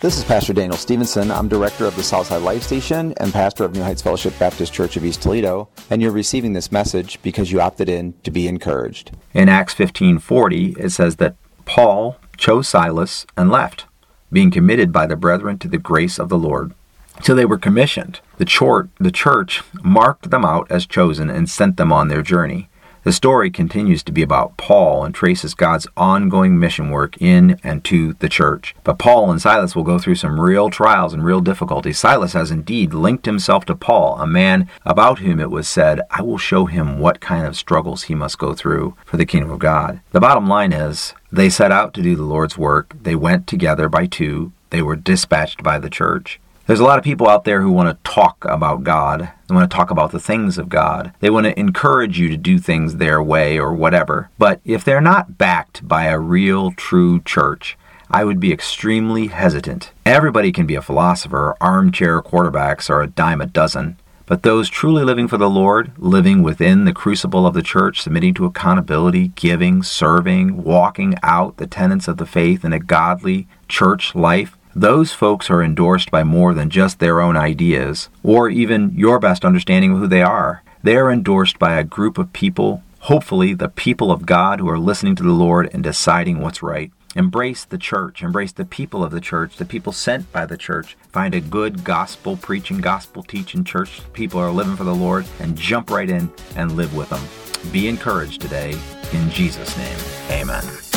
This is Pastor Daniel Stevenson. I'm director of the Southside Life Station and pastor of New Heights Fellowship Baptist Church of East Toledo, and you're receiving this message because you opted in to be encouraged. In Acts 15:40, it says that Paul chose Silas and left, being committed by the brethren to the grace of the Lord. So they were commissioned. The, chort, the church marked them out as chosen and sent them on their journey. The story continues to be about Paul and traces God's ongoing mission work in and to the church. But Paul and Silas will go through some real trials and real difficulties. Silas has indeed linked himself to Paul, a man about whom it was said, I will show him what kind of struggles he must go through for the kingdom of God. The bottom line is, they set out to do the Lord's work. They went together by two. They were dispatched by the church. There's a lot of people out there who want to talk about God. They want to talk about the things of God. They want to encourage you to do things their way or whatever. But if they're not backed by a real, true church, I would be extremely hesitant. Everybody can be a philosopher, armchair quarterbacks are a dime a dozen. But those truly living for the Lord, living within the crucible of the church, submitting to accountability, giving, serving, walking out the tenets of the faith in a godly church life, those folks are endorsed by more than just their own ideas, or even your best understanding of who they are. They are endorsed by a group of people, hopefully the people of God who are listening to the Lord and deciding what's right. Embrace the church, embrace the people of the church, the people sent by the church. Find a good gospel preaching, gospel teaching church. People are living for the Lord and jump right in and live with them. Be encouraged today. In Jesus' name, amen.